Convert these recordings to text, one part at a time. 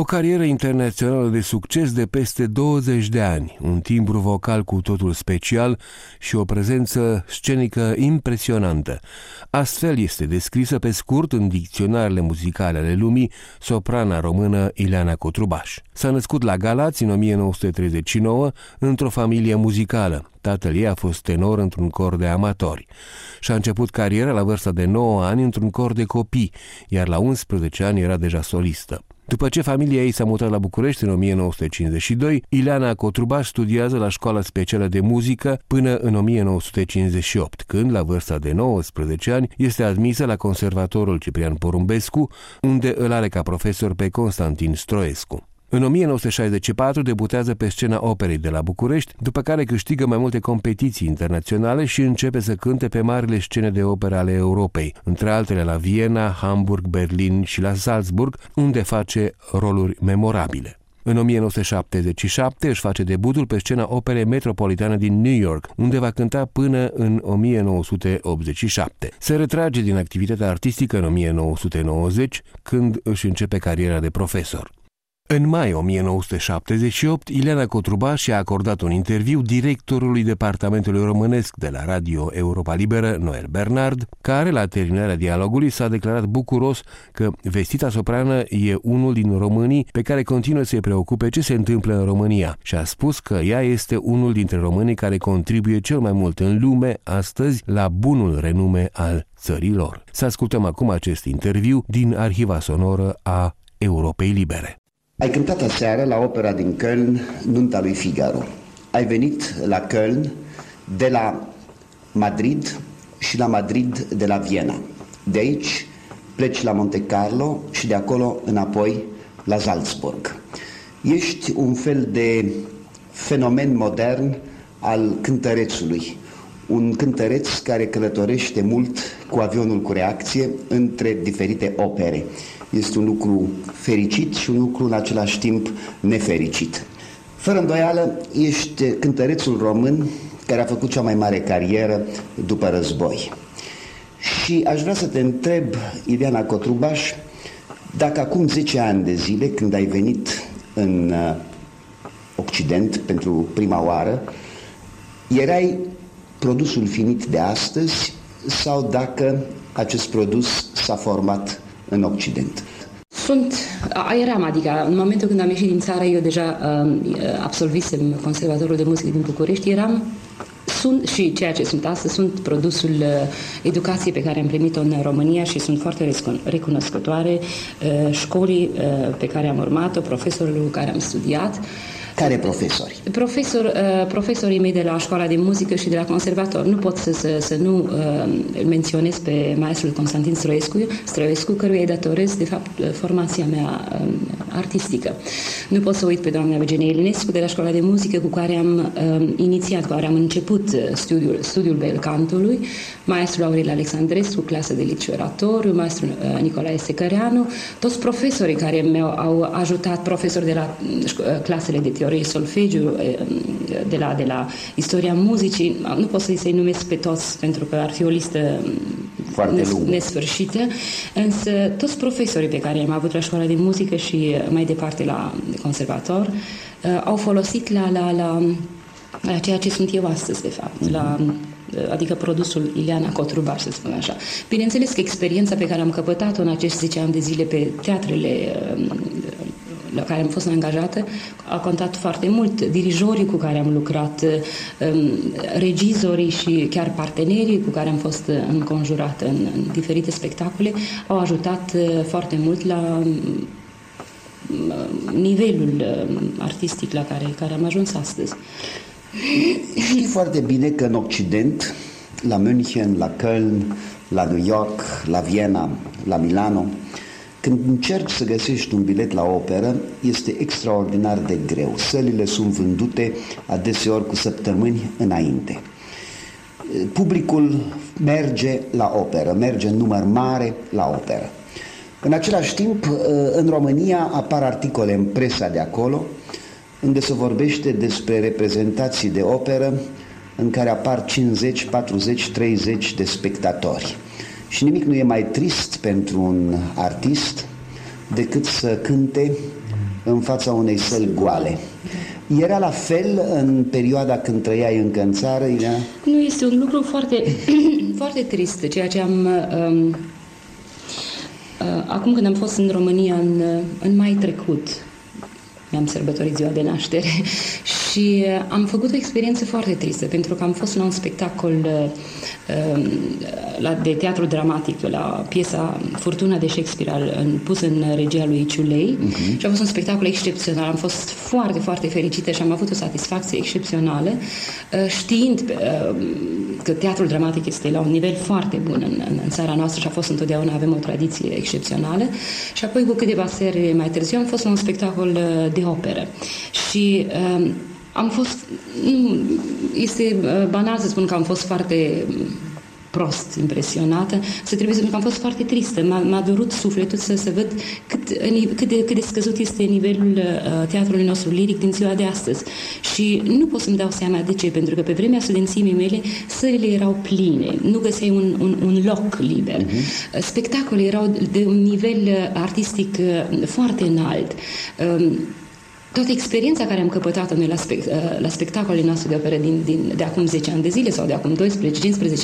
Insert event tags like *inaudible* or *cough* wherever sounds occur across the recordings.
O carieră internațională de succes de peste 20 de ani, un timbru vocal cu totul special și o prezență scenică impresionantă. Astfel este descrisă pe scurt în dicționarele muzicale ale lumii soprana română Ileana Cotrubaș. S-a născut la Galați în 1939 într-o familie muzicală. Tatăl ei a fost tenor într-un cor de amatori și a început cariera la vârsta de 9 ani într-un cor de copii, iar la 11 ani era deja solistă. După ce familia ei s-a mutat la București în 1952, Ileana Cotrubaș studiază la școala specială de muzică până în 1958, când, la vârsta de 19 ani, este admisă la Conservatorul Ciprian Porumbescu, unde îl are ca profesor pe Constantin Stroescu. În 1964 debutează pe scena operei de la București, după care câștigă mai multe competiții internaționale și începe să cânte pe marile scene de operă ale Europei, între altele la Viena, Hamburg, Berlin și la Salzburg, unde face roluri memorabile. În 1977 își face debutul pe scena operei metropolitană din New York, unde va cânta până în 1987. Se retrage din activitatea artistică în 1990, când își începe cariera de profesor. În mai 1978, Ileana Cotruba și-a acordat un interviu directorului departamentului românesc de la Radio Europa Liberă, Noel Bernard, care la terminarea dialogului s-a declarat bucuros că vestita soprană e unul din românii pe care continuă să-i preocupe ce se întâmplă în România și a spus că ea este unul dintre românii care contribuie cel mai mult în lume astăzi la bunul renume al țărilor. Să ascultăm acum acest interviu din arhiva sonoră a Europei Libere. Ai cântat aseară la opera din Köln, Nunta lui Figaro. Ai venit la Köln de la Madrid și la Madrid de la Viena. De aici pleci la Monte Carlo și de acolo înapoi la Salzburg. Ești un fel de fenomen modern al cântărețului. Un cântăreț care călătorește mult cu avionul cu reacție între diferite opere. Este un lucru fericit și un lucru în același timp nefericit. Fără îndoială, ești cântărețul român care a făcut cea mai mare carieră după război. Și aș vrea să te întreb, Ileana Cotrubaș, dacă acum 10 ani de zile, când ai venit în uh, Occident pentru prima oară, erai produsul finit de astăzi sau dacă acest produs s-a format în Occident. Sunt, eram, adică în momentul când am ieșit din țară, eu deja uh, absolvisem Conservatorul de Muzică din București, eram sunt și ceea ce sunt astăzi, sunt produsul uh, educației pe care am primit-o în România și sunt foarte recunoscătoare uh, școlii uh, pe care am urmat-o, profesorului cu care am studiat. Uh, care profesori? Profesor, uh, profesorii mei de la școala de muzică și de la conservator. Nu pot să, să, să nu uh, menționez pe maestrul Constantin Stroescu, Stroescu, căruia îi datorez, de fapt, uh, formația mea uh, artistică. Nu pot să uit pe doamna Eugenie Elinescu de la școala de muzică cu care am uh, inițiat, cu care am început uh, studiul, studiul belcantului, maestrul Aurel Alexandrescu, clasă de liceu oratoriu, maestrul uh, Nicolae Secăreanu, toți profesorii care mi-au au ajutat, profesori de la uh, clasele de teorie solfegiu, uh, de la, de la istoria muzicii, nu pot să-i să numesc pe toți pentru că ar fi o listă um, Foarte nesfârșită, însă toți profesorii pe care am avut la școala de muzică și mai departe la conservator au folosit la, la, la, la ceea ce sunt eu astăzi, de fapt, mm-hmm. la adică produsul Ileana Cotrubaș, să spun așa. Bineînțeles că experiența pe care am căpătat-o în acești 10 ani de zile pe teatrele um, la care am fost angajată a contat foarte mult. Dirijorii cu care am lucrat, um, regizorii și chiar partenerii cu care am fost înconjurată în, în diferite spectacole au ajutat uh, foarte mult la um, nivelul artistic la care, care am ajuns astăzi. Știi foarte bine că în Occident, la München, la Köln, la New York, la Viena, la Milano, când încerci să găsești un bilet la operă, este extraordinar de greu. Sălile sunt vândute adeseori cu săptămâni înainte. Publicul merge la operă, merge în număr mare la operă. În același timp, în România apar articole în presa de acolo unde se vorbește despre reprezentații de operă în care apar 50, 40, 30 de spectatori. Și nimic nu e mai trist pentru un artist decât să cânte în fața unei săli goale. Era la fel în perioada când trăiai încă în țară, Irea? Nu, este un lucru foarte, *clears throat* foarte trist, ceea ce am... Um, uh, acum când am fost în România în, în mai trecut, mi-am sărbătorit ziua de naștere *laughs* și uh, am făcut o experiență foarte tristă, pentru că am fost la un spectacol uh, um, la, de teatru dramatic, la piesa Furtuna de Shakespeare, în, pus în regia lui Ciulei uh-huh. și a fost un spectacol excepțional. Am fost foarte, foarte fericită și am avut o satisfacție excepțională, uh, știind că teatrul dramatic este la un nivel foarte bun în, în, în țara noastră și a fost întotdeauna, avem o tradiție excepțională. Și apoi, cu câteva serii mai târziu, am fost la un spectacol de operă. Și uh, am fost, nu, este uh, banal să spun că am fost foarte prost impresionată, să trebuie să spun că am fost foarte tristă. M-a, m-a durut sufletul să, să văd cât, cât, de, cât de scăzut este nivelul uh, teatrului nostru liric din ziua de astăzi. Și nu pot să-mi dau seama de ce, pentru că pe vremea studențimii mele sările erau pline, nu găseai un, un, un loc liber. Uh-huh. Spectacole erau de un nivel uh, artistic uh, foarte înalt. Uh, toată experiența care am căpătat-o noi la, spect, uh, la spectacolele noastre de operă din, din, de acum 10 ani de zile sau de acum 12-15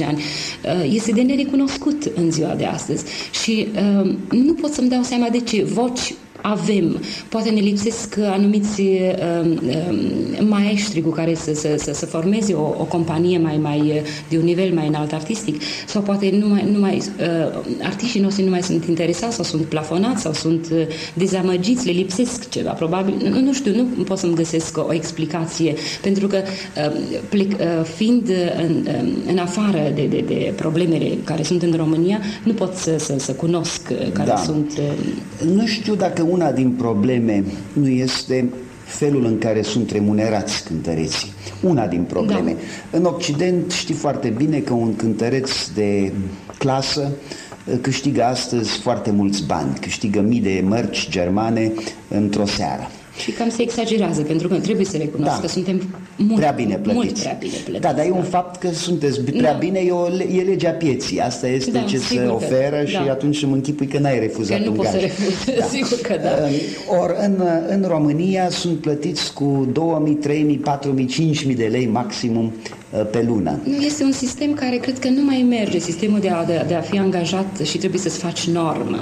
ani uh, este de nerecunoscut în ziua de astăzi. Și uh, nu pot să-mi dau seama de ce voci avem. Poate ne lipsesc anumiți uh, uh, maestri cu care să, să, să, să formeze o, o companie mai, mai de un nivel mai înalt artistic sau poate nu mai, nu mai uh, artiștii noștri nu mai sunt interesați sau sunt plafonați sau sunt uh, dezamăgiți, le lipsesc ceva, probabil. Nu, nu știu, nu pot să-mi găsesc o, o explicație, pentru că uh, plec, uh, fiind în, uh, în afară de, de, de problemele care sunt în România, nu pot să, să, să cunosc uh, care da. sunt... Uh, nu știu dacă una din probleme nu este felul în care sunt remunerați cântăreții. Una din probleme. Da. În Occident știi foarte bine că un cântăreț de clasă uh, câștigă astăzi foarte mulți bani, câștigă mii de mărci germane într-o seară. Și cam se exagerează, pentru că trebuie să recunosc da. că suntem mult prea bine plătiți. Mult prea bine plătiți. Da, dar e un da. fapt că sunteți prea da. bine, e, o, e legea pieții. Asta este da, ce se oferă că, și da. atunci îmi închipui că n-ai refuzat că nu un poți să refuz, *laughs* da. sigur că da. Or, în, în România sunt plătiți cu 2000, 3000, 4000, 5000 de lei maximum Uh, pe lună. Este un sistem care cred că nu mai merge, sistemul de a, de, de a fi angajat și trebuie să-ți faci normă.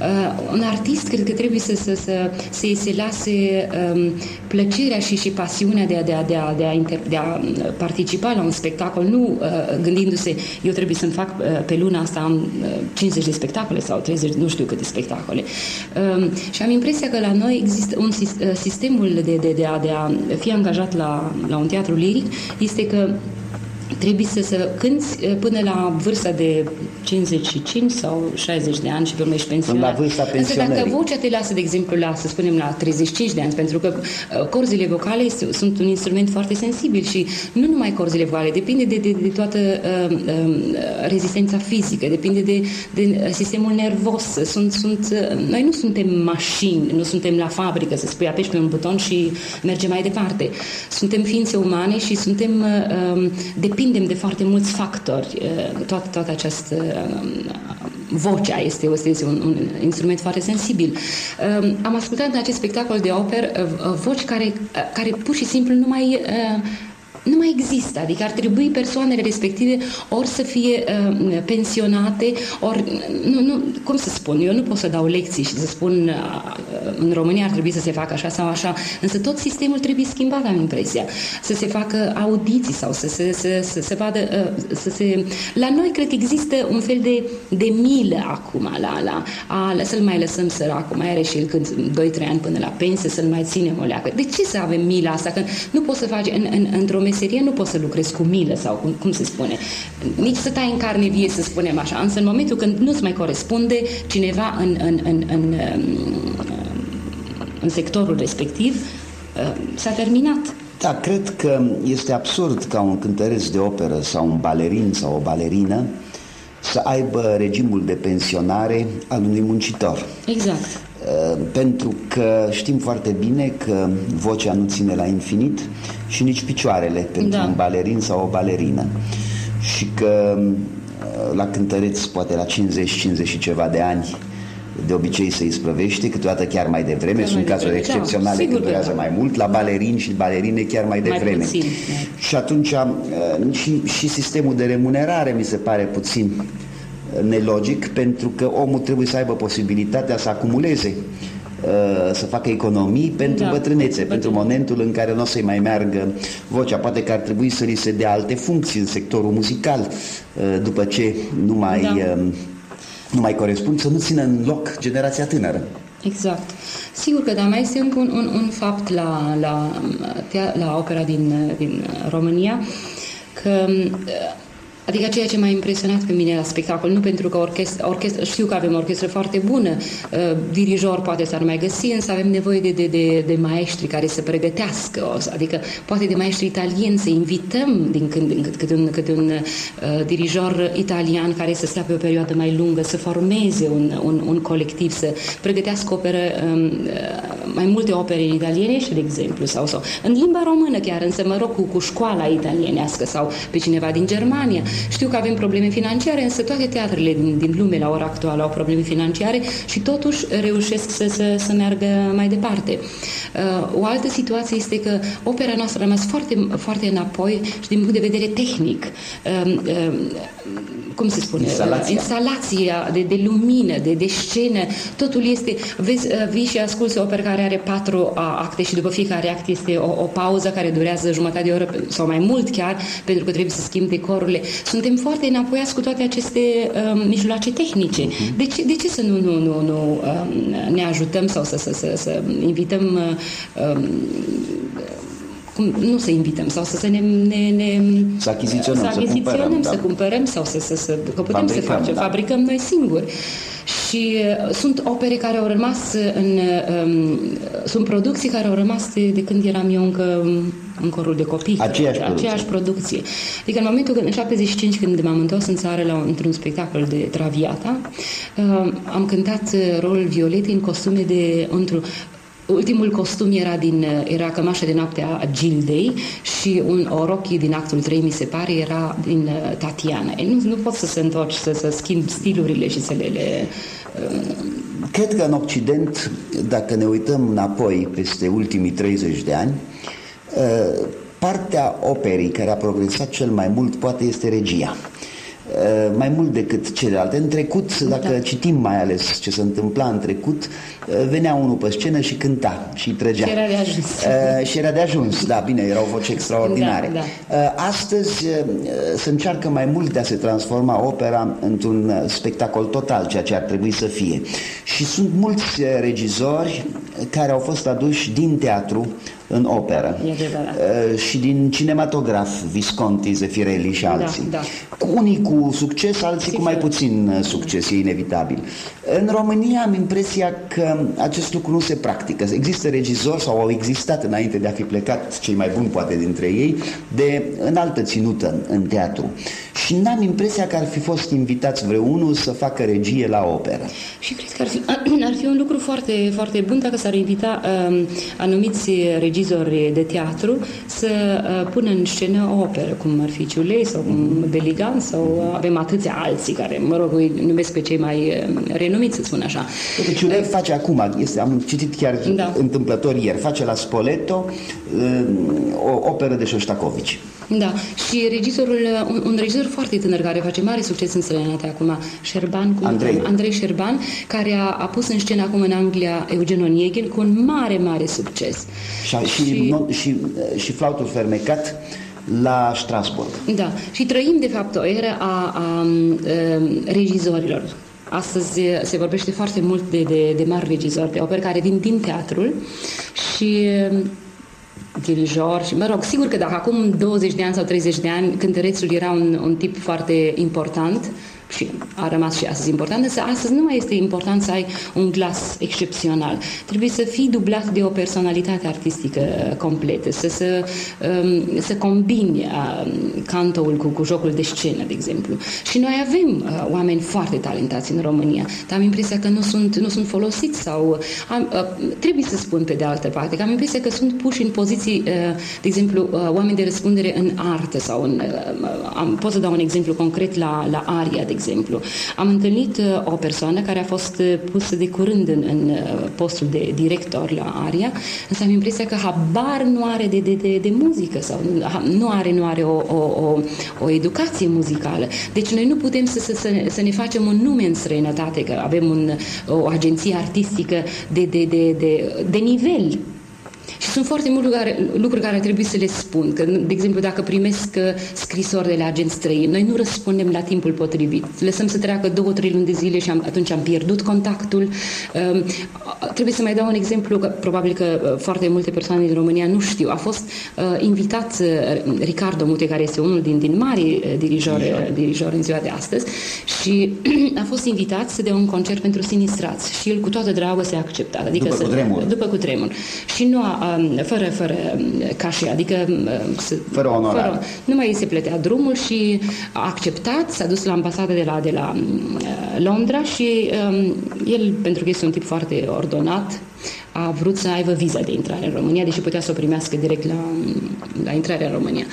Uh, un artist cred că trebuie să, să, să, să se lase um, plăcerea și, și pasiunea de a, de, a, de, a, de, a inter, de a uh, participa la un spectacol, nu uh, gândindu-se eu trebuie să-mi fac uh, pe luna asta am uh, 50 de spectacole sau 30, nu știu câte spectacole. Uh, și am impresia că la noi există un uh, sistemul de, de, de, a, de a fi angajat la, la un teatru liric este că trebuie să, să cânti eh, până la vârsta de 55 sau 60 de ani și pe urmă ești pensionar. La vârsta Însă dacă vocea te lasă, de exemplu, la, să spunem, la 35 de ani, pentru că uh, corzile vocale sunt un instrument foarte sensibil și nu numai corzile vocale, depinde de, de, de toată uh, uh, rezistența fizică, depinde de, de sistemul nervos. Sunt, sunt, uh, noi nu suntem mașini, nu suntem la fabrică să spui apeși pe un buton și mergem mai departe. Suntem ființe umane și suntem uh, um, depindem de foarte mulți factori. Uh, toată, toată această vocea este, este un, un instrument foarte sensibil. Am ascultat în acest spectacol de oper uh, voci care, uh, care pur și simplu nu mai uh, nu mai există. Adică ar trebui persoanele respective ori să fie uh, pensionate, ori, nu, nu, cum să spun, eu nu pot să dau lecții și să spun uh, în România ar trebui să se facă așa sau așa, însă tot sistemul trebuie schimbat, am impresia. Să se facă audiții sau să se, să, să, să vadă, uh, să se... La noi cred că există un fel de, de milă acum, la, la, a, să-l mai lăsăm săracul, mai are și el când 2-3 ani până la pensie, să-l mai ținem o leacă. De ce să avem mila asta? Că nu poți să faci în, în, într-o meserie nu poți să lucrezi cu milă sau cum, cum se spune. Nici să tai în carne vie, să spunem așa. Însă în momentul când nu-ți mai corespunde cineva în, în, în, în, în sectorul respectiv, s-a terminat. Da, cred că este absurd ca un cântăreț de operă sau un balerin sau o balerină să aibă regimul de pensionare al unui muncitor. Exact. Uh, pentru că știm foarte bine că vocea nu ține la infinit și nici picioarele pentru da. un balerin sau o balerină. Și că la cântăreți poate la 50-50 și ceva de ani de obicei se isprăvește, câteodată chiar mai devreme, chiar sunt cazuri devreme. excepționale da, când durează mai mult, la balerini și balerine chiar mai devreme. Mai puțin, da. Și atunci uh, și, și sistemul de remunerare mi se pare puțin uh, nelogic, pentru că omul trebuie să aibă posibilitatea să acumuleze uh, să facă economii pentru da, bătrânețe, pentru momentul în care nu o să-i mai meargă vocea. Poate că ar trebui să li se dea alte funcții în sectorul muzical după ce nu mai da nu mai corespund, să nu țină în loc generația tânără. Exact. Sigur că, dar mai este încă un, un, un fapt la, la, la opera din, din România, că Adică ceea ce m-a impresionat pe mine la spectacol, nu pentru că orchestra, orchestra știu că avem o orchestră foarte bună, uh, dirijor poate s-ar mai găsi, însă avem nevoie de, de, de, de maestri care să pregătească, adică poate de maestri italieni să invităm din când în câte un, câte un uh, dirijor italian care să stea pe o perioadă mai lungă, să formeze un, un, un colectiv, să pregătească opere, um, uh, mai multe opere italiene și de exemplu, sau, sau în limba română chiar, însă mă rog cu, cu școala italienească sau pe cineva din Germania știu că avem probleme financiare, însă toate teatrele din, din lume la ora actuală au probleme financiare și totuși reușesc să, să, să meargă mai departe. Uh, o altă situație este că opera noastră a rămas foarte, foarte înapoi și din punct de vedere tehnic. Uh, uh, cum se spune, instalația, instalația de, de lumină, de, de scenă, totul este, vezi, uh, vii și asculți o operă care are patru acte și după fiecare act este o, o pauză care durează jumătate de oră sau mai mult chiar, pentru că trebuie să schimbi decorurile. Suntem foarte înapoiați cu toate aceste um, mijloace tehnice. Uh-huh. De, ce, de ce să nu, nu, nu, nu um, ne ajutăm sau să, să, să, să invităm um, cum, nu să invităm sau să, să ne, ne, ne să achiziționăm, să, achiziționăm, să cumpărăm, să, da. cumpărăm sau să, să, să că putem fabricăm, să facem, da. fabricăm noi singuri. Și uh, sunt opere care au rămas în um, sunt producții care au rămas de, de când eram eu încă în corul de copii. Aceeași producție. Aceeași producție. Adică în momentul când, în 75, când m-am întors în țară la, într-un spectacol de Traviata, uh, am cântat uh, rolul Violetei în costume de, într Ultimul costum era, din, era cămașa de noapte a Gildei și un, o rochie din actul 3, mi se pare, era din uh, Tatiana. E, nu, nu poți să se întorci, să, să schimbi stilurile și să le... le uh... Cred că în Occident, dacă ne uităm înapoi peste ultimii 30 de ani, uh, partea operii care a progresat cel mai mult poate este regia. Uh, mai mult decât celelalte. În trecut, dacă da. citim mai ales ce se întâmpla în trecut, uh, venea unul pe scenă și cânta și trăgea. Și era de ajuns. Uh, și era de ajuns, da, bine, erau voci extraordinare. Da, da. Astăzi se încearcă mai mult de a se transforma opera într-un spectacol total, ceea ce ar trebui să fie. Și sunt mulți regizori care au fost aduși din teatru în operă. Uh, și din cinematograf, Visconti, Zefirelli și da, alții. Da, da. Unii cu succes, alții Sigur. cu mai puțin uh, succes, e inevitabil. În România am impresia că acest lucru nu se practică. Există regizori sau au existat înainte de a fi plecat cei mai buni poate dintre ei de înaltă ținută în teatru. Și n-am impresia că ar fi fost invitați vreunul să facă regie la operă. Și cred că ar fi, *clears throat* ar fi un lucru foarte, foarte bun dacă s-ar invita um, anumiți regizori de teatru să uh, pună în scenă o operă, cum ar fi Ciulei sau cum Beligan sau avem atâția alții care, mă rog, îi numesc pe cei mai uh, renumiți, să spun așa. Deci Ciulei uh, face acum, este, am citit chiar da. întâmplător ieri, face la Spoleto uh, o operă de Șoștacovici. Da, și regizorul, un, un regizor foarte tânăr care face mare succes în străinătate acum, Șerban, cum Andrei. Andrei Șerban, care a, a pus în scenă acum în Anglia Eugen Oneghin cu un mare, mare succes. Și, și, și, no, și, și flautul fermecat la Strasburg. Da, și trăim de fapt o eră a, a, a regizorilor. Astăzi se vorbește foarte mult de, de, de mari regizori de opere care vin din teatrul și dirijor și, mă rog, sigur că dacă acum 20 de ani sau 30 de ani cântărețul era un, un tip foarte important, și a rămas și astăzi important, însă astăzi nu mai este important să ai un glas excepțional. Trebuie să fii dublat de o personalitate artistică completă, să, să, um, să combini um, cantoul cu, cu jocul de scenă, de exemplu. Și noi avem uh, oameni foarte talentați în România, dar am impresia că nu sunt, nu sunt folosiți sau am, uh, trebuie să spun pe de altă parte că am impresia că sunt puși în poziții, uh, de exemplu, oameni de răspundere în artă sau în, am, pot să dau un exemplu concret la, la aria, de exemplu. Am întâlnit o persoană care a fost pusă de curând în, în postul de director la ARIA, însă am impresia că habar nu are de, de, de, de muzică sau nu are, nu are o, o, o, o educație muzicală. Deci noi nu putem să, să, să, să ne facem un nume în străinătate, că avem un, o agenție artistică de, de, de, de, de nivel și sunt foarte multe lucruri, lucruri care trebuie să le spun. Că, de exemplu, dacă primesc uh, scrisori de la agenți străini, noi nu răspundem la timpul potrivit. Lăsăm să treacă două, trei luni de zile și am, atunci am pierdut contactul. Um, trebuie să mai dau un exemplu, că probabil că uh, foarte multe persoane din România nu știu. A fost uh, invitat uh, Ricardo Mute, care este unul din, din mari uh, dirijori, uh, dirijori în ziua de astăzi, și *clears throat* a fost invitat să dea un concert pentru sinistrați. Și el cu toată dragostea a acceptat. Adică după să, cu tremur. După cu tremur. Și nu a Um, fără, fără um, cașe, adică um, fără onorare. Fără, nu mai se plătea drumul și a acceptat, s-a dus la ambasada de la, de la uh, Londra și um, el, pentru că este un tip foarte ordonat, a vrut să aibă viza de intrare în România, deși putea să o primească direct la, la intrarea în România.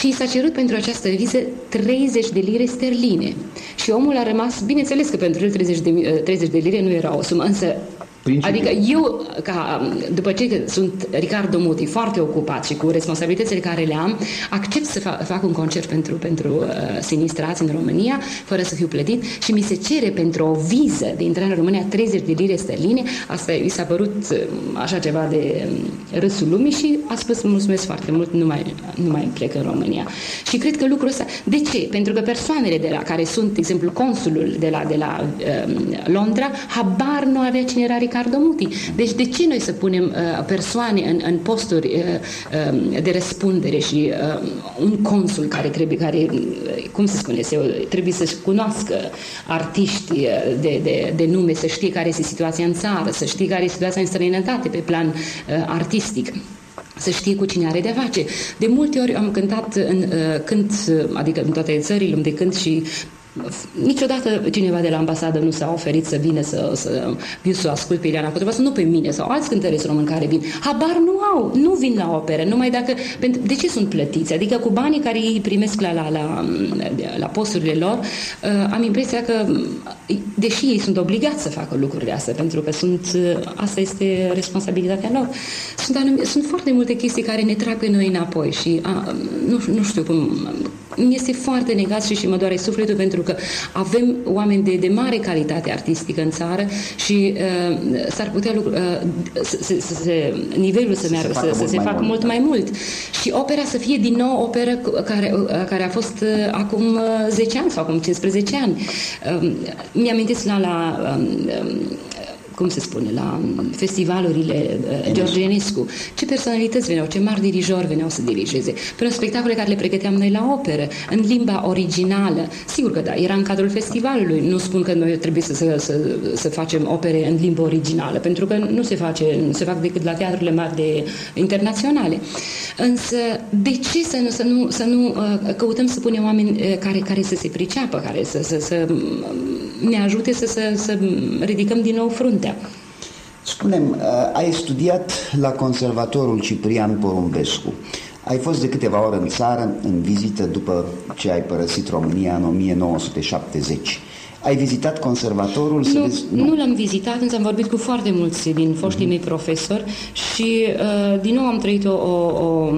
Și i s-a cerut pentru această viză 30 de lire sterline. Și omul a rămas, bineînțeles că pentru el 30 de, 30 de lire nu era o sumă, însă Principiul. Adică eu, ca, după ce sunt Ricardo Muti foarte ocupat și cu responsabilitățile care le am, accept să fac, fac un concert pentru, pentru uh, sinistrați în România, fără să fiu plătit și mi se cere pentru o viză de intrare în România 30 de lire sterline. Asta i s-a părut uh, așa ceva de um, râsul lumii și a spus mulțumesc foarte mult, nu mai, nu mai plec în România. Și cred că lucrul ăsta... De ce? Pentru că persoanele de la care sunt, de exemplu, consulul de la, de la um, Londra, habar nu avea cine era Ricardo Muti. Deci de ce noi să punem uh, persoane în, în posturi uh, uh, de răspundere și uh, un consul care trebuie, care, uh, cum se spune, se, trebuie să-și cunoască artiști uh, de, de, de nume, să știe care este situația în țară, să știe care este situația în străinătate pe plan uh, artistic să știe cu cine are de face. De multe ori am cântat în uh, cânt, adică în toate țările unde cânt și Niciodată cineva de la ambasadă nu s-a oferit să vină să, să viu să ascult pe Ileana Cotrova, să nu pe mine sau alți cântăreți români care vin. Habar nu au, nu vin la opere, numai dacă... De ce sunt plătiți? Adică cu banii care ei primesc la, la, la, la posturile lor, uh, am impresia că, deși ei sunt obligați să facă lucrurile astea, pentru că sunt, uh, asta este responsabilitatea lor, sunt, anum, sunt foarte multe chestii care ne trag pe noi înapoi și a, nu, nu știu cum mi este foarte negat și, și mă doare sufletul pentru că avem oameni de, de mare calitate artistică în țară și uh, s-ar putea lucru, uh, să, să, să, nivelul să, să meargă, să, să se facă mult, mult mai mult. Și opera să fie din nou operă care, uh, care a fost uh, acum uh, 10 ani sau acum 15 ani. Uh, mi-amintesc la, la uh, cum se spune, la festivalurile uh, George Enescu, ce personalități veneau, ce mari dirijori veneau să dirigeze. Pentru spectacole care le pregăteam noi la operă, în limba originală. Sigur că da, era în cadrul festivalului. Nu spun că noi trebuie să, să, să, să facem opere în limba originală, pentru că nu se, face, nu se fac decât la teatrele mari de, internaționale. Însă, de ce să nu, să nu, să nu uh, căutăm să punem oameni uh, care, care să se priceapă, care să, să, să ne ajute să, să, să ridicăm din nou fruntea? Spunem, uh, ai studiat la Conservatorul Ciprian Porumbescu. Ai fost de câteva ore în țară, în vizită, după ce ai părăsit România în 1970. Ai vizitat conservatorul? Nu, să vezi? nu. nu l-am vizitat, însă am vorbit cu foarte mulți din foștii mei profesori și uh, din nou am trăit o, o, o,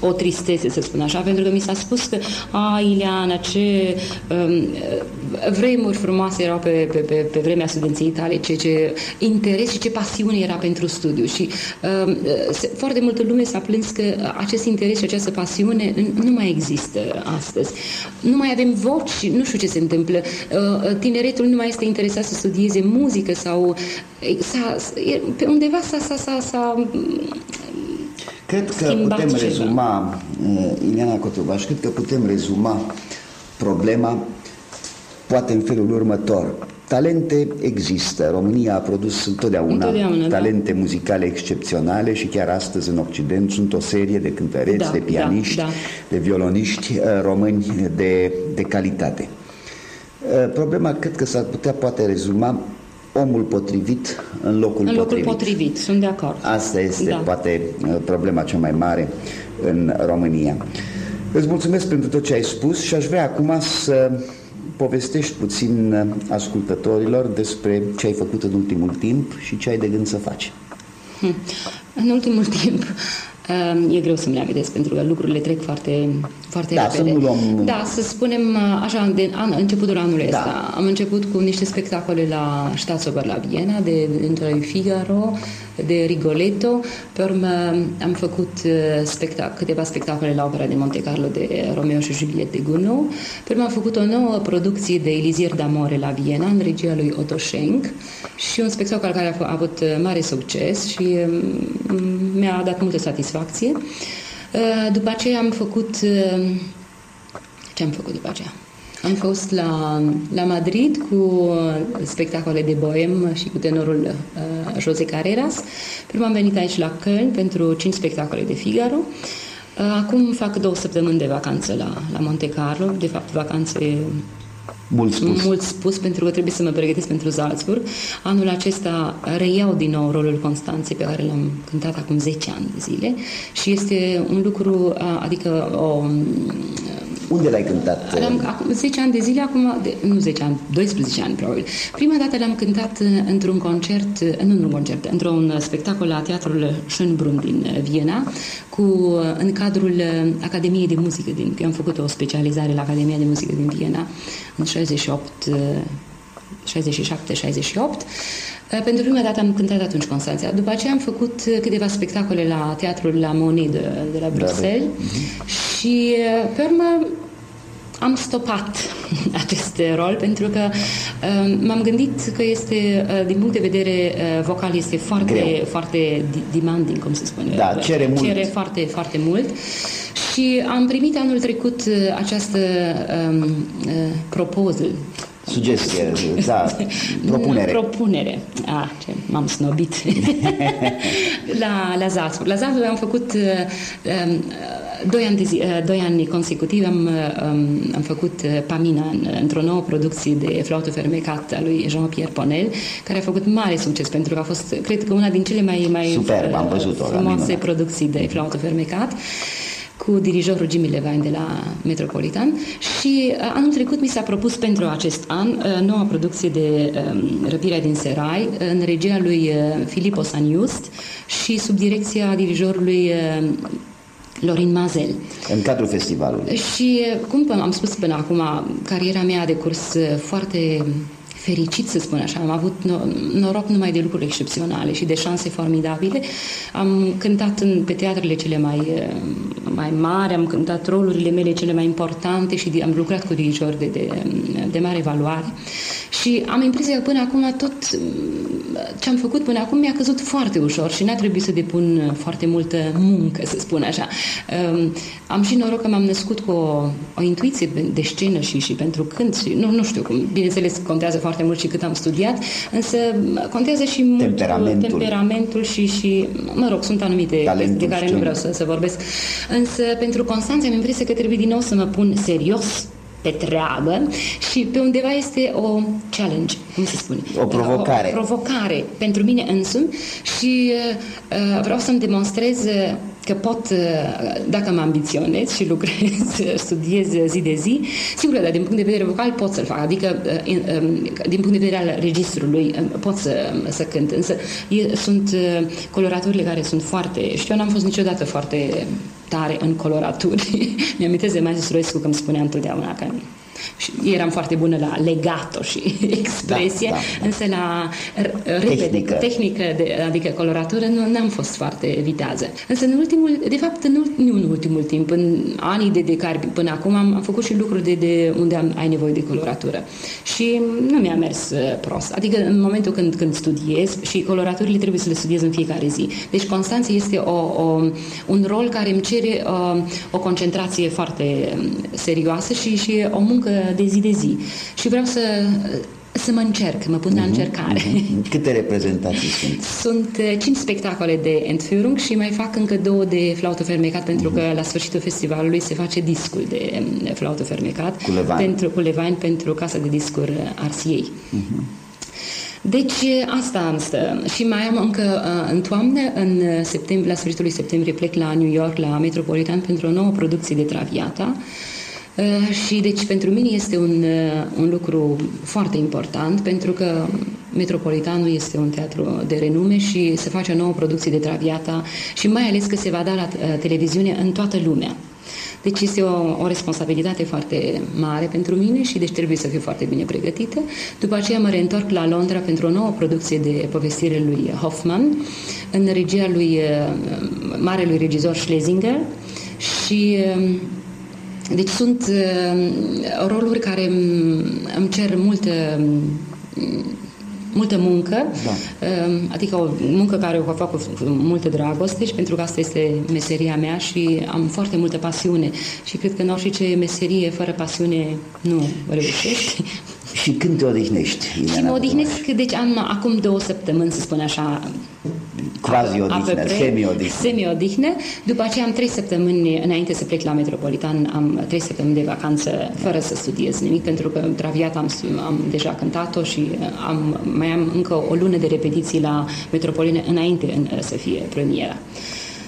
o tristețe, să spun așa, pentru că mi s-a spus că, a, Ileana, ce um, vremuri frumoase erau pe, pe, pe, pe vremea studenției tale, ce, ce interes și ce pasiune era pentru studiu și um, se, foarte multă lume s-a plâns că acest interes și această pasiune nu mai există astăzi. Nu mai avem voci, nu știu ce se întâmplă. Uh, tineretul nu mai este interesat să studieze muzică sau s-a, pe undeva s-a, s-a, s-a, s-a Cred că putem ceva. rezuma, uh, Ileana Cotobaș, cred că putem rezuma problema poate în felul următor. Talente există. România a produs întotdeauna, întotdeauna da. talente da. muzicale excepționale și chiar astăzi în Occident sunt o serie de cântăreți, da, de pianiști, da, da. de violoniști uh, români de, de calitate. Uh, problema cred că s-ar putea poate rezuma omul potrivit în locul în locul potrivit. sunt de acord. Asta este da. poate uh, problema cea mai mare în România. Îți mulțumesc pentru tot ce ai spus și aș vrea acum să povestești puțin ascultătorilor despre ce ai făcut în ultimul timp și ce ai de gând să faci. Hm. În ultimul timp E greu să-mi reamintesc pentru că lucrurile trec foarte, foarte da, repede. Să nu luăm... Da, să spunem așa, de an, începutul anului da. ăsta. Am început cu niște spectacole la Staatsoper la Viena, de Între Figaro, de Rigoletto. Pe urmă am făcut uh, spectac- câteva spectacole la opera de Monte Carlo de Romeo și Juliet de Gounod. Pe urmă am făcut o nouă producție de Elisier d'Amore la Viena, în regia lui Otto Schenk și un spectacol care a avut uh, mare succes și um, mi-a dat multă satisfacție. Uh, după aceea am făcut... Ce am făcut după aceea? Am fost la, la Madrid cu spectacole de boem și cu tenorul uh, José Carreras. Prima am venit aici la Köln pentru cinci spectacole de Figaro. Uh, acum fac două săptămâni de vacanță la, la Monte Carlo, de fapt vacanțe mult spus. Mult spus, pentru că trebuie să mă pregătesc pentru Salzburg. Anul acesta reiau din nou rolul Constanței pe care l-am cântat acum 10 ani de zile și este un lucru, uh, adică o unde l-ai cântat? L-am, acum 10 ani de zile, acum, de, nu 10 ani, 12 ani probabil. Prima dată l-am cântat uh, într-un concert, uh, nu într-un concert, într-un spectacol la Teatrul Schönbrunn din uh, Viena, cu, în cadrul Academiei de Muzică din, eu am făcut o specializare la Academia de Muzică din Viena în 68 67-68. Pentru prima dată am cântat atunci Constanța. După aceea am făcut câteva spectacole la teatrul La Monet de, de la Bruxelles da, da. și pe urmă am stopat *laughs* acest rol pentru că uh, m-am gândit că este, uh, din punct de vedere uh, vocal, este foarte, Greu. foarte demanding, cum se spune. Da, cere mult. Cere foarte, foarte mult. Și am primit anul trecut această um, uh, proposal Sugestie, *laughs* da, propunere. Propunere. Ah, ce, m-am snobit. *laughs* la, la Salzburg. La Salzburg am făcut uh, um, doi, ani de zi, uh, doi ani consecutiv, am, um, am făcut uh, Pamina în, într-o nouă producție de flaută fermecat a lui Jean-Pierre Ponel, care a făcut mare succes pentru că a fost, cred că, una din cele mai, mai Superb, am văzut-o, frumoase producții de flaută fermecat cu dirijorul Jimmy Levine de la Metropolitan și uh, anul trecut mi s-a propus pentru acest an uh, noua producție de um, Răpirea din Serai în regia lui uh, Filippo Saniust și sub direcția dirijorului Lorin Mazel. În cadrul festivalului. Și, cum am spus până acum, cariera mea a decurs foarte fericit, să spun așa. Am avut noroc numai de lucruri excepționale și de șanse formidabile. Am cântat în, pe teatrele cele mai, eh, mai mari, am cântat rolurile mele cele mai importante și am lucrat cu dirijori de, de, de mare valoare. Și am impresia că până acum tot ce am făcut până acum mi-a căzut foarte ușor și n-a trebuit să depun foarte multă muncă, să spun așa. Ehm, am și noroc că m-am născut cu o, o intuiție de scenă și, și pentru cânt și nu, nu știu cum, bineînțeles contează foarte mult și cât am studiat, însă contează și mult temperamentul, temperamentul și, și, mă rog, sunt anumite Talentul de care nu vreau să, să vorbesc. Însă pentru Constanța am impresia că trebuie din nou să mă pun serios pe treabă și pe undeva este o challenge, cum se spune? O provocare. O provocare pentru mine însumi și uh, vreau să-mi demonstrez uh, că pot, uh, dacă mă ambiționez și lucrez, *laughs* studiez zi de zi, sigur, dar din punct de vedere vocal pot să-l fac, adică uh, um, din punct de vedere al registrului um, pot să, să cânt, însă sunt coloraturile care sunt foarte, și eu n-am fost niciodată foarte tare în coloraturi. *laughs* Mi-am de mai Roescu că îmi spunea întotdeauna că și eram foarte bună la legato și *laughs* expresie, da, da. însă la repede, tehnică, tehnică de, adică coloratură, nu am fost foarte vitează. Însă în ultimul, de fapt, în, nu în ultimul timp, în anii de, de care până acum am, am făcut și lucruri de, de unde am, ai nevoie de coloratură. Și nu mi-a mers uh, prost. Adică în momentul când, când studiez și coloraturile trebuie să le studiez în fiecare zi. Deci Constanță este o, o, un rol care îmi cere o, uh, o concentrație foarte um, serioasă și, și o muncă de zi de zi. Și vreau să să mă încerc, mă pun uh-huh, la mhm, încercare. Uh-huh. Câte reprezentații *laughs* sunt? Sunt uh, cinci spectacole de Entführung și mai fac încă două de flaută fermecat, pentru uh-huh. că la sfârșitul festivalului se face discul de um, flaută fermecat. Cu Levain. Pentru, cu Levain pentru Casa de Discuri Arsiei. Uh-huh. Deci asta am stă. Și mai am încă uh, în toamnă, în septembrie, la sfârșitul lui septembrie plec la New York, la Metropolitan pentru o nouă producție de Traviata Și deci pentru mine este un, un lucru foarte important pentru că Metropolitanul este un teatru de renume și se face o nouă producție de Traviata și mai ales că se va da la televiziune în toată lumea. Deci este o, o responsabilitate foarte mare pentru mine și deci trebuie să fiu foarte bine pregătită. După aceea mă reîntorc la Londra pentru o nouă producție de povestire lui Hoffman, în regia lui marelui regizor Schlesinger și deci sunt roluri care îmi cer multă multă muncă, da. Ehm, adică o muncă care o fac cu multă dragoste și pentru că asta este meseria mea și am foarte multă pasiune și cred că în orice meserie fără pasiune nu reușești. Și când te odihnești? Și mă odihnesc, deci am acum două săptămâni, să spun așa, Quasi-odihnă, semi-odihnă. Semi-odihnă. După aceea am trei săptămâni, înainte să plec la Metropolitan, am trei săptămâni de vacanță fără să studiez nimic, pentru că Traviata am, am deja cântat-o și uh, am, mai am încă o lună de repetiții la Metropolitan înainte în, să fie premiera.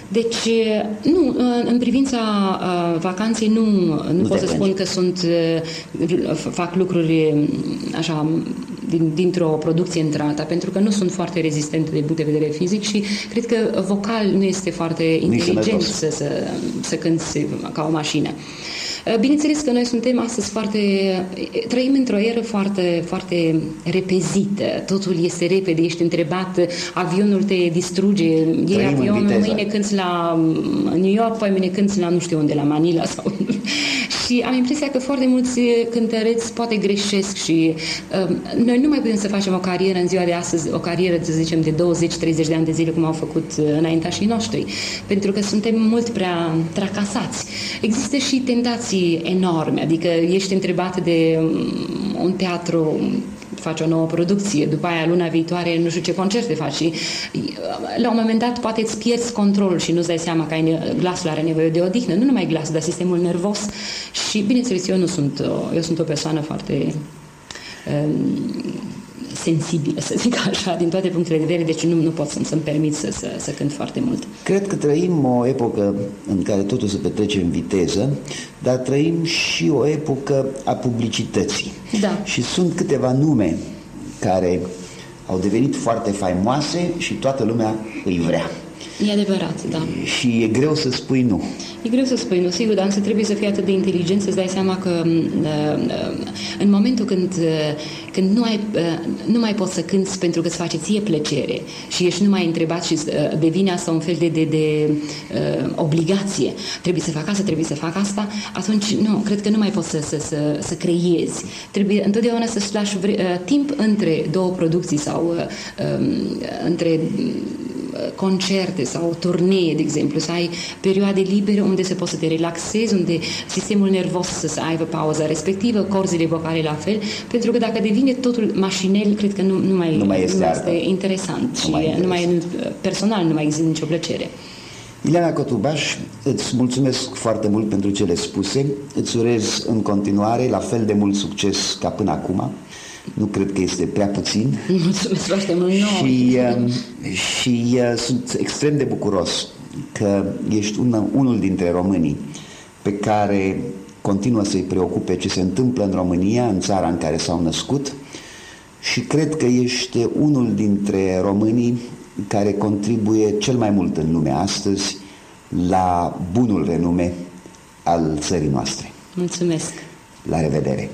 Deci, uh, nu, uh, în privința vacanței nu, nu, nu pot să spun că sunt, fac lucruri așa din, dintr-o producție într-alta, pentru că nu sunt foarte rezistente de punct de vedere fizic și cred că vocal nu este foarte inteligent să, să, să cânti ca o mașină. Uh, bineînțeles că noi suntem astăzi foarte, trăim într-o eră foarte, foarte repezită. Totul este repede, ești întrebat, avionul te distruge, ieri avionul, mâine cânti la mm, New York, poi mâine cânti la nu știu unde, la Manila sau și am impresia că foarte mulți cântăreți poate greșesc și uh, noi nu mai putem să facem o carieră în ziua de astăzi, o carieră, să zicem, de 20-30 de ani de zile, cum au făcut uh, înaintașii noștri, pentru că suntem mult prea tracasați. Există și tentații enorme, adică ești întrebat de um, un teatru faci o nouă producție, după aia luna viitoare nu știu ce concerte faci și la un moment dat poate îți pierzi controlul și nu-ți dai seama că ai, glasul are nevoie de odihnă, nu numai glasul, dar sistemul nervos. Și bineînțeles eu nu sunt, eu sunt o persoană foarte um, sensibilă, să zic așa, din toate punctele de vedere, deci nu, nu pot să, să-mi permit să, să, să cânt foarte mult. Cred că trăim o epocă în care totul se petrece în viteză, dar trăim și o epocă a publicității. Da. Și sunt câteva nume care au devenit foarte faimoase și toată lumea îi vrea. E adevărat, da. Și e greu să spui nu. E greu să spui nu, sigur, dar însă trebuie să fii atât de inteligent să-ți dai seama că uh, uh, în momentul când, uh, când nu, ai, nu mai poți să cânți pentru că îți face ție plăcere și ești numai întrebat și devine asta un fel de, de, de uh, obligație, trebuie să fac asta, trebuie să fac asta, atunci nu, cred că nu mai poți să, să, să, să creezi. Trebuie întotdeauna să-ți lași vre, uh, timp între două producții sau uh, um, între concerte sau turnee, de exemplu, să ai perioade libere unde se poate să te relaxezi, unde sistemul nervos să, să aibă pauza respectivă, corzile vocale la fel, pentru că dacă devine totul mașinel, cred că nu, nu mai, nu mai este, nu este interesant nu și mai nu mai, personal nu mai există nicio plăcere. Ileana Cotubaș, îți mulțumesc foarte mult pentru cele spuse, îți urez în continuare la fel de mult succes ca până acum nu cred că este prea puțin. *laughs* Mulțumesc foarte mult. Și, uh, și uh, sunt extrem de bucuros că ești un, unul dintre românii pe care continuă să-i preocupe ce se întâmplă în România, în țara în care s-au născut și cred că ești unul dintre românii care contribuie cel mai mult în lume astăzi la bunul renume al țării noastre. Mulțumesc! La revedere!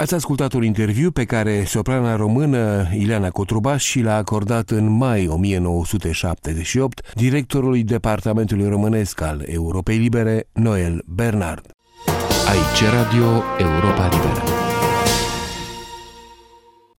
Ați ascultat un interviu pe care soprana română Ileana Cotrubaș și l-a acordat în mai 1978 directorului Departamentului Românesc al Europei Libere, Noel Bernard. Aici Radio Europa Liberă.